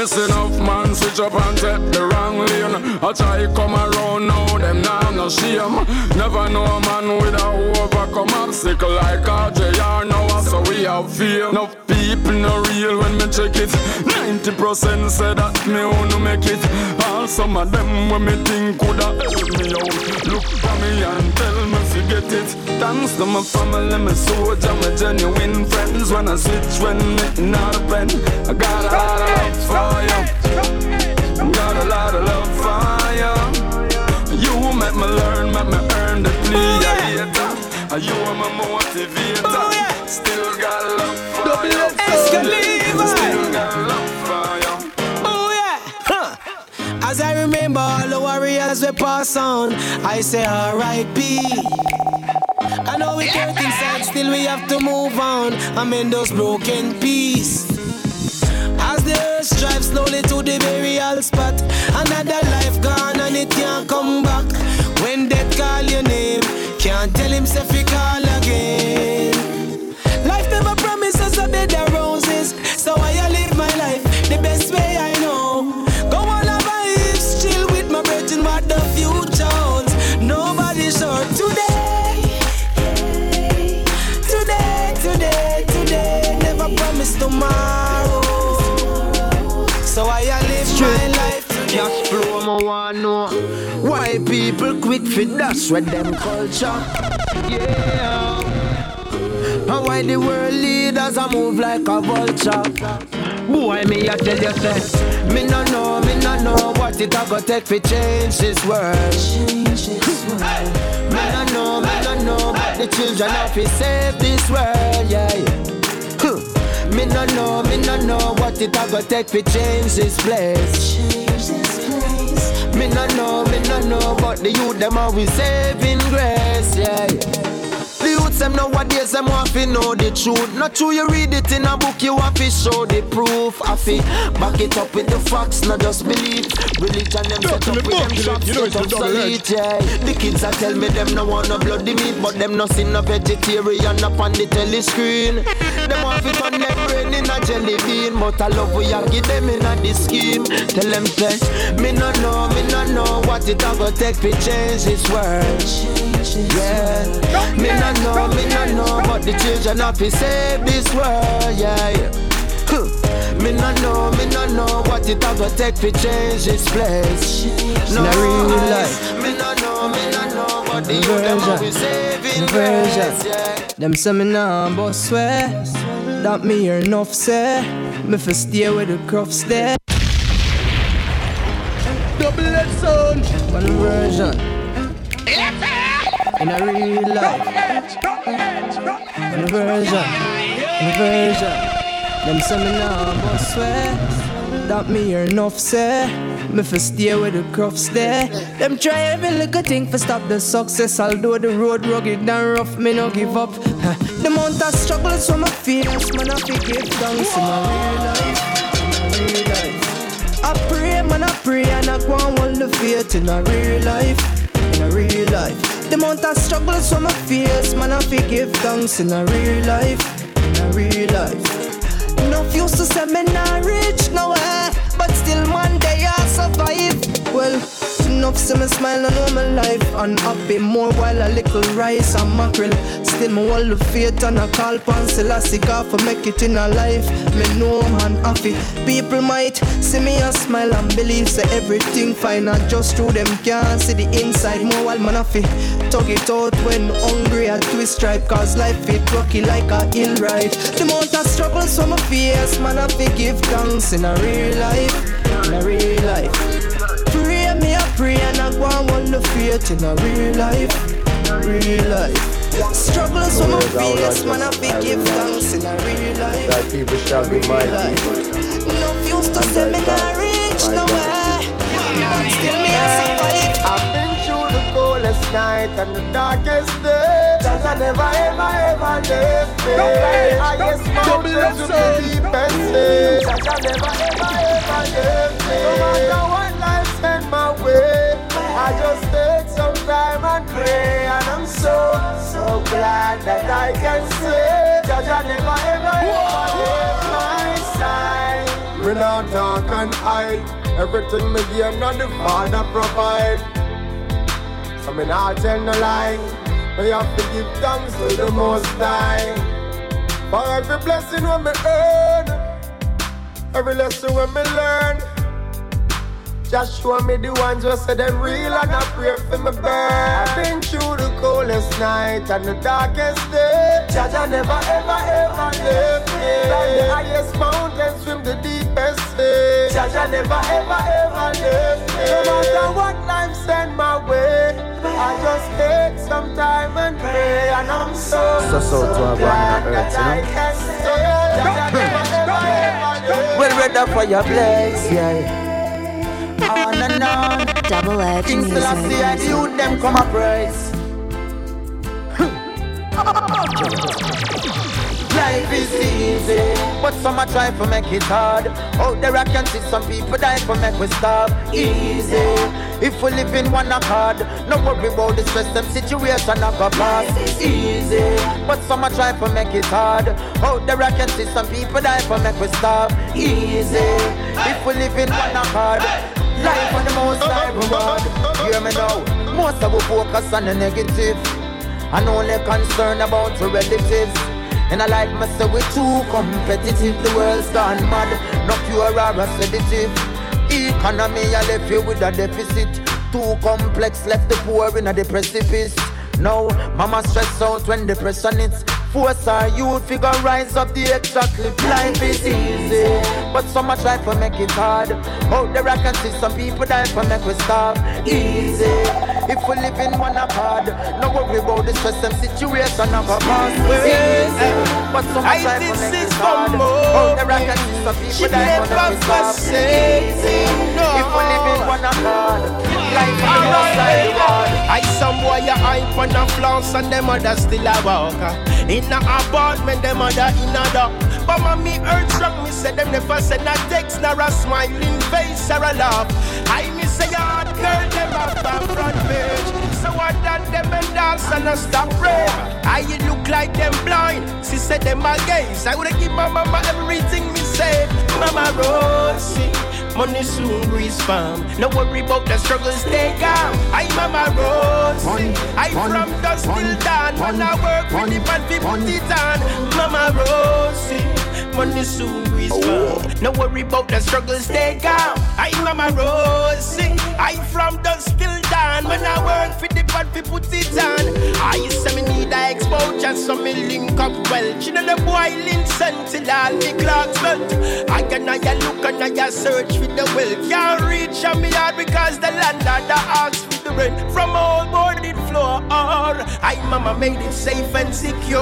Missing enough man switch up and take the wrong lane. I try come around now, them now no shame. Never know a man with a overcome obstacle like RJR now, so we have fear. No people no real when me check it. 90% say that me wanna make it. All some of them when me think coulda help me out. Look for me and tell me forget it. Thanks to my family, my soldier, my genuine friends. When I switch, when me not a pen, I got a lot of love for you. I got a lot of love for you. You make me learn, make me earn the plea. Oh, I hater. You are my motivator. Oh, Still got love for you. Still got love As I remember all the warriors we pass on, I say R.I.P. I know we hurt inside, still we have to move on. I'm in those broken pieces. As the earth drives slowly to the burial spot, another life gone and it can't come back. When death call your name, can't tell him if he call again. People quick fit dash with them culture. Yeah. And why the world leaders a move like a vulture. Boy, me I tell you say, me no know, me no know what it a go take fi change this world. Me no know, me no know, but the children have to save this world, yeah. Huh. Me no know, me no know what it a go take fi change this place. Me no know, me no know, but the youth them always saving grace, yeah. Youths them nowadays them want to know the truth. Not true, you read it in a book, you have to show the proof. I fi back it up with the facts, not just believe. Religion them set up with them shots, You know the up solid, yeah. The kids a tell me them no want no bloody meat, but them no see no vegetarian up on the telly screen. Them want to turn their brain in a jelly bean, but I love we a give them in a the scheme. Tell them say, me no know, me no know what it a go take to change this world. Yeah, me no know, me no know, but the children have to save this world. Yeah, yeah. Huh. Me no know, me no know what it a go take to change this place. No, a real life. me no know, me no know, but the youth them always saving grace. Inversion. Yeah. Them say me nah but swear That me hear enough say Me fi stay with the crofts there Double edged sound. One version In a real life. One version One version Them say me nah but swear. That me hear enough say. Me fi stay with the crofts there Them try every little thing fi stop the success. Although the road rugged and rough me no give up. The amount of struggles from my fears Man I fi give thanks in my real life. Real life I pray, man, I pray, and I go hold the faith in a real life, in a real life. The amount of struggles from my fears, man, I forgive thanks in a real life, in a real life. Enough used to say me not rich nowhere, but still one day I survive. Well, enough see me smile and know my life unhappy more while a little rice and mackerel. Still me hold the faith and I call upon Selassie God for make it in a life. Me know man happy. People might see me and smile and believe say everything fine I just through them can't see the inside more while man happy. Tug it out when hungry I twist stripe cause life it rocky like a hill ride. The amount of struggles from my face man I give thanks in a real life, in a real life. Pray me pray and I go and hold the faith in a real life, real life. Struggles from my face, man, I give thanks in a real life. That people shall be my people. No used to say me not reach nowhere, but still me a survive. I've been through the coldest night and the darkest day. Cause I never ever ever left me. Highest mountains to the deepest sea. Cause I never ever ever left me. No matter what life send my way, I just take some time and pray. And I'm so, so glad that I can say, Cause I never ever ever left my side. Me not talk and hide. Everything me give, not the Father provide. So me not tell no lie. Me have to give thanks to the Most High for every blessing when me earn, every lesson when me learn. Just show me the ones who say them real and I pray for me burn. I've been through the coldest night and the darkest day. Judge I never ever ever left me. Like the highest mountain, swim the deepest sea. Judge I never ever ever left me. No matter what life send my way, I just take some time and pray, and I'm so So, so to have glad earth, that I you know? can say, Judge I never ever ever left me. Well, ready for your place, yeah. On and on. Double edge King. Selassie and you them come a praise. [LAUGHS] Life is easy, but some a try to make it hard. Out there I can see some people die for make we starve. Easy, if we live in one accord, no worry about the stress, them situation not go pass. Easy, but some a try to make it hard. Out there I can see some people die for make we starve. Easy, if we live in one accord. Life on the most uh-huh. high reward. Uh-huh. Uh-huh. Hear me now. Most of us focus on the negative and only concerned about the relatives. And I like me say we too competitive. The world's gone mad. No cure or a sedative. Economy I left you with a deficit. Too complex left the poor in a precipice. Now, mama stress out when the pressure hits. Force our youth figure rise up the extra clip. Life is easy, but so much life to make it hard. Out there I can see some people die for make we starve. Easy, if we live in one accord, no worry about the stress and situation of a past. Easy, but some a try to make it hard. Out there I can see some people for make we starve. Easy, if we live in one accord, life is outside world. I some boy a hype on a flounce and them mother still a walk. In a apartment, them mother in a dock. But mommy hurt strong, me say them never send a text nor a smiling face or a laugh. I me say hard girl, them a front page. So what done them and dance and a stop pray. I you look like them blind. She said them a gaze. I woulda give my mama everything me say. Mama Rosie. Money soon grease farm. No worry about the struggles they calm. I mama Rose. I from dust till dawn. When I work with the man, we put it on. Mama Rose. Money soon farm. No worry about the struggles they calm. I mama Rose. I from dusk till dawn. When I work with the man, we put it on. I to me need a exposure, so me link up well. She know the sent till all the clocks melt. I can I look and I search for the wealth. Can't reach on me yard because the asks for the rent from all boarded floor. I mama made it safe and secure.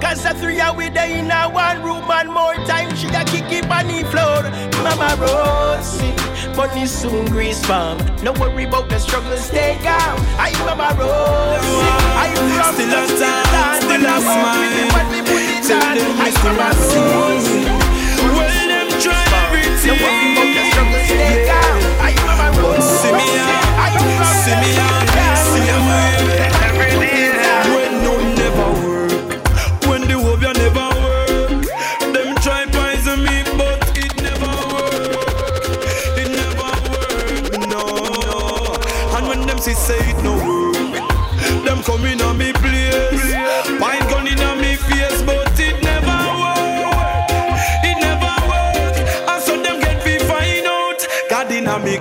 Cause the three are with in a one room and more time she a kick it on the floor. Mama Rosie, money soon grease farm. No worry about the struggles they got. I mama Rosie, I from Still the a time, still a smile. Tell them we still a see. Well, them try everything. See see me out, see me When no never work, when the hope never work. Try poison me, but it never work. It never work, no. And when see say it no work, come on me place. Pine gun on me face, but it never work. It never work. And so get find out. God me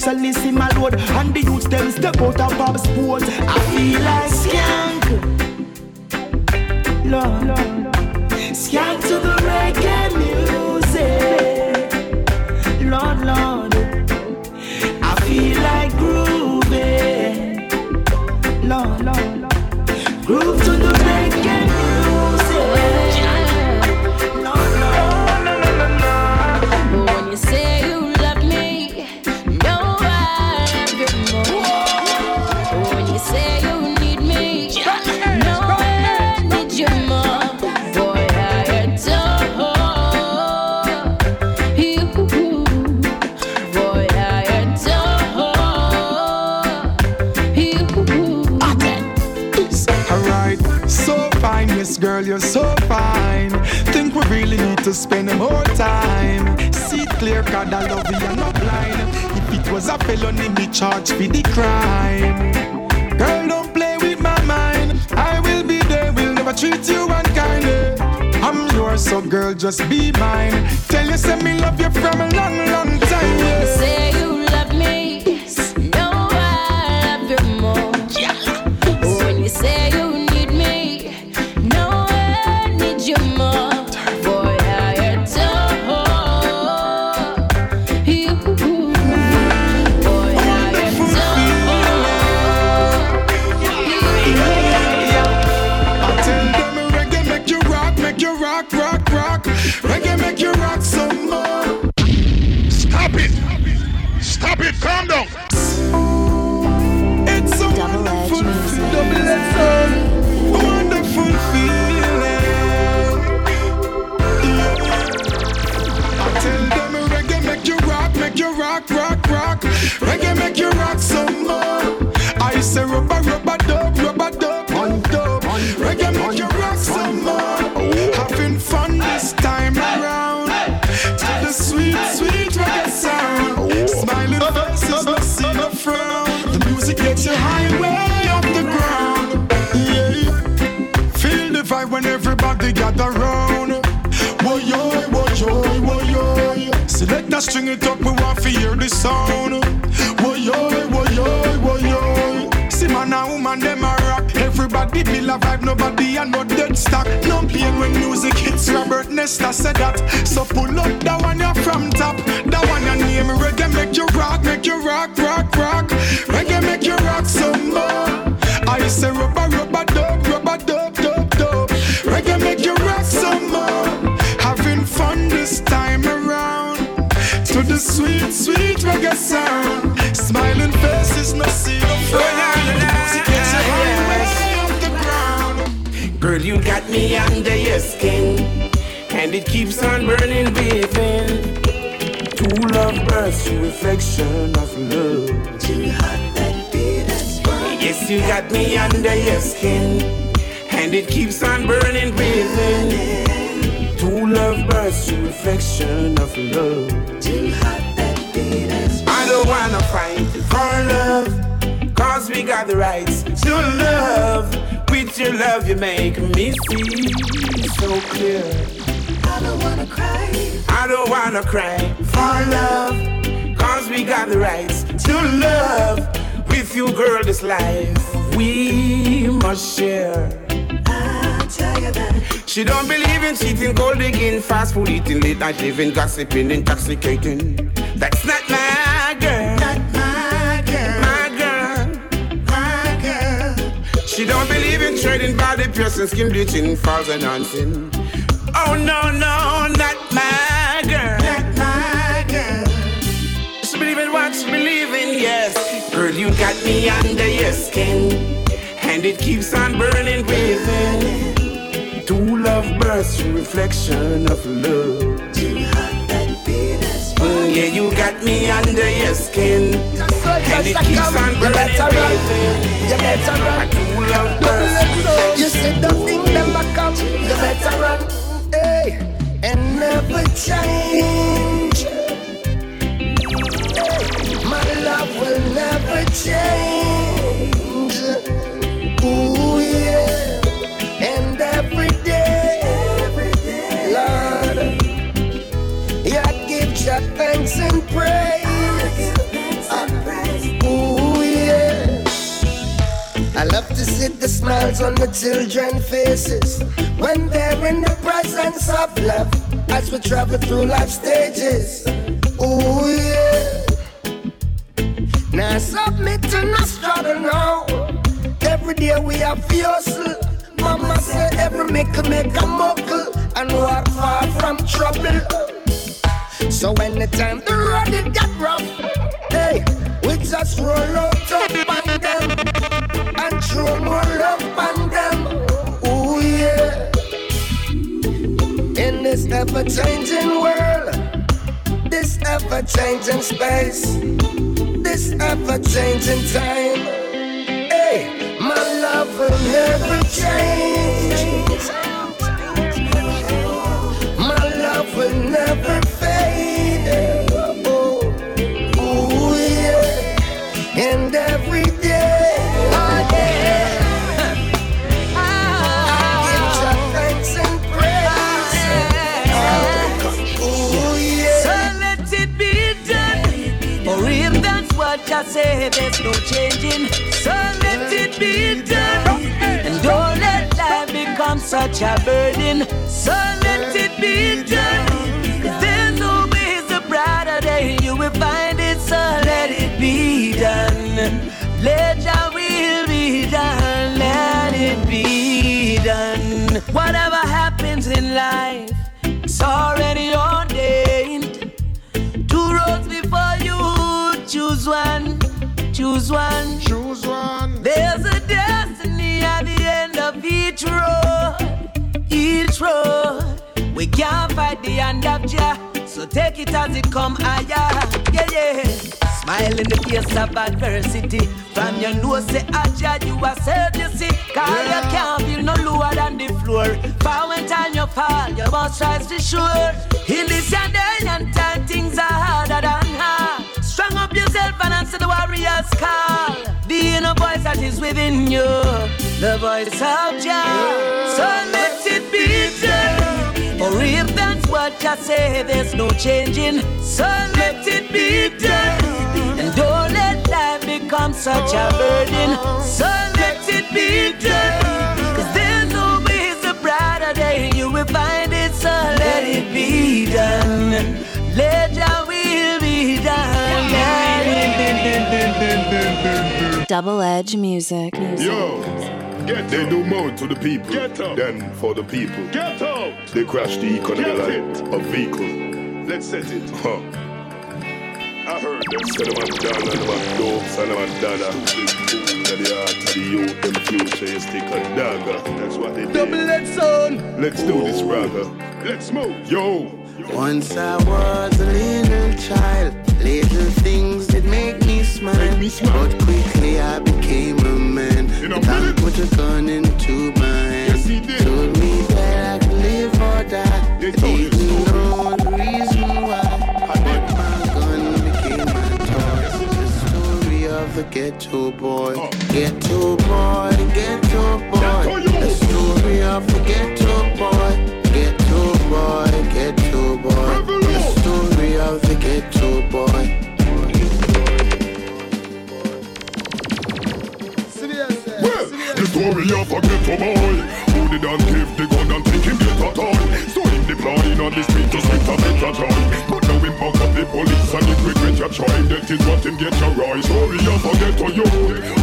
corner we a listen Reggae make you rock some more. I say rubber, rubber dub, rubber dub, one dub. Reggae make you rock some more. Having fun this time around. To the sweet, sweet reggae sound. Smiling faces, no see no frown. The music gets you high way off the ground. Yeah. Feel the vibe when everybody gather round. Woy yo, woy yo, woy yo. Select a string it up, we want to hear the sound. Everybody feel a vibe, nobody a no dead stock. No pain when music hits. Robert Nesta said that. So pull up that one you're from top. That one you name reggae make you rock, make you rock, rock, rock. Reggae make you rock some more. I say rubber, rubber dub, rubber dub, dub, dub. Reggae make you rock some more. Having fun this time around. To the sweet, sweet reggae sound. Smiling faces, no see you got me under your skin, and it keeps on burning within. True love bursts, true reflection of love. Too hot that beat Yes, you got me under your skin, and it keeps on burning within. True love bursts, true reflection of love. Too hot that beat I don't wanna fight for love, cause we got the rights to love. Your love, you make me see so clear. I don't wanna cry. I don't wanna cry for love. Cause we got the rights to love. With you, girl, this life we must share. I tell you that. She don't believe in cheating, gold digging, fast food eating, late night living, gossiping, intoxicating. That's not my girl. Not my girl. My girl. My girl. She don't believe trading body piercing, skin bleaching, falls and dancing. Oh no, no, not my girl. Not my girl. Just believe in what you believe in, yes. Girl, you got me under your skin, and it keeps on burning within. Two love bursts, reflection of love. Mm, yeah, you got me under your skin, and it keeps on burning within. You better run. True love bursts. You said the thing them back up. You better run. Hey, and never change. Hey, my love will never change. See the smiles on the children's faces when they're in the presence of love as we travel through life stages. Ooh, yeah. Now submit to no struggle now. Every day we to hustle. Mama say every make make a muckle and walk far from trouble. So anytime the road it get rough, hey, we just roll out up and throw more love on them. Ooh yeah. In this ever-changing world, this ever-changing space, this ever-changing time. Hey, my love will never change. My love will never you say, there's no changing. So let it be done. And don't let life become such a burden. So let it be done. 'Cause there's always a brighter day. You will find it. So let it be done. Let your will be done. Let it be done. Whatever happens in life, it's already ordained. Choose one, choose one, choose one. There's a destiny at the end of each road, each road. We can't fight the hand of Jah, so take it as it come higher, yeah, yeah. Smile in the face of adversity. From your nose, say, Aja, you are saved, you see. Cause you can't feel no lower than the floor. For when time you fall, you must rise to shore. In this your day and time, things are harder than answer the warrior's call. The inner voice that is within you, the voice of Jah. So let it be done. Or if that's what you say, there's no changing. So let it be done. And don't let life become such a burden. So let it be done. Cause there's always a brighter day. You will find it, so let it be done. Let your Double Edge Music. Yo, get they do more to the people than for the people. Get out! They crash the economy like a vehicle. Let's set it. Huh. I heard them say them and down and them and dopes and them and dada. That the heart of the youth, them future is stick a dagger. That's what they do. Double edged son. Let's do this, brother. Let's move. Yo. Once I was a little child, little things that make me smile. But quickly I became a man. The time put a gun into my hand. Told me that I could live or die. I didn't know the reason why. But my gun became my toy. The story of a ghetto boy. Ghetto boy, ghetto boy. The story of a ghetto boy. Ghetto boy, ghetto boy. The story of the ghetto boy. The story of a ghetto boy Who did not give the gun and take him get a toy So him deploying on the street to spit a bit of him buck up the police and it regret your child. That is what him get your right. Sorry, I forget to you.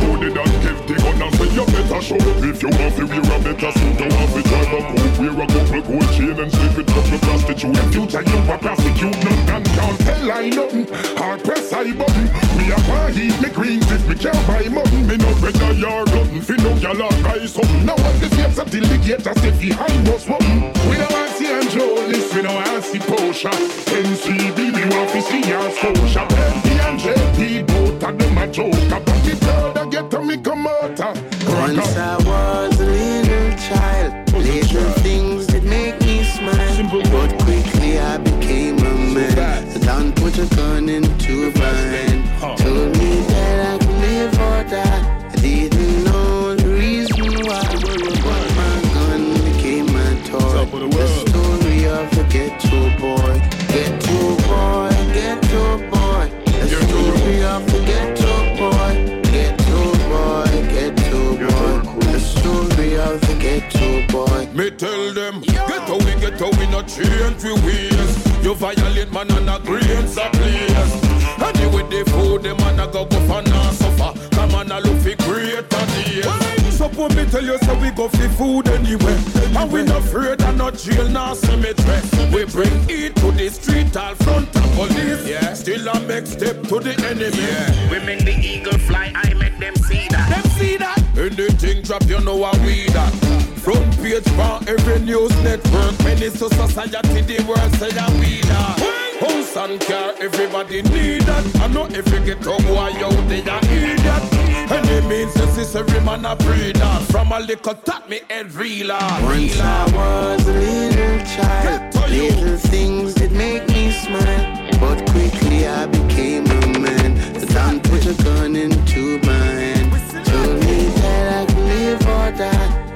Who did that give the gun and say you better show? If you want to wear a better you want to drive a coupe, wear a couple gold chain and slip it up to prostitute. In future, you a prosecute, no man can't tell I nothing. Hard press I button. Me a want heat me greens if me can't buy mutton. Me no better your glutton. Fi no gyal a buy something. Now what the steps up till the gate, I say fi hang us something. We don't want see Angelis, we don't want see Porsche. NCB, we want to see your Scotia. Plenty and JP, both of them a joke. But the third I get to me come out. Once I was a little child, little things that make me smile. But quickly I became a man. Don't put a gun into change we ways. You violate man and a grains a place. Anyway, the food them man a go go for now suffer. Come on a look for greater days. Suppose me tell you so we go for food anyway. And we not afraid of no jail nor cemetery. We bring it to the street all front of police. Yeah. Still a make step to the enemy. Yeah. We make the eagle fly, I make them see that. Them see that. Anything drop, you know how we that. Front page for every news network. Many so society, the world say I'm are. House and car, everybody need that. I know if you get home, why you they are idiot. Any means this is every man a breeder. From a little tap me head realer. Once I was a little child, little things did make me smile. But quickly I became a man. The time put a gun into my hand. Told me that I could live or die.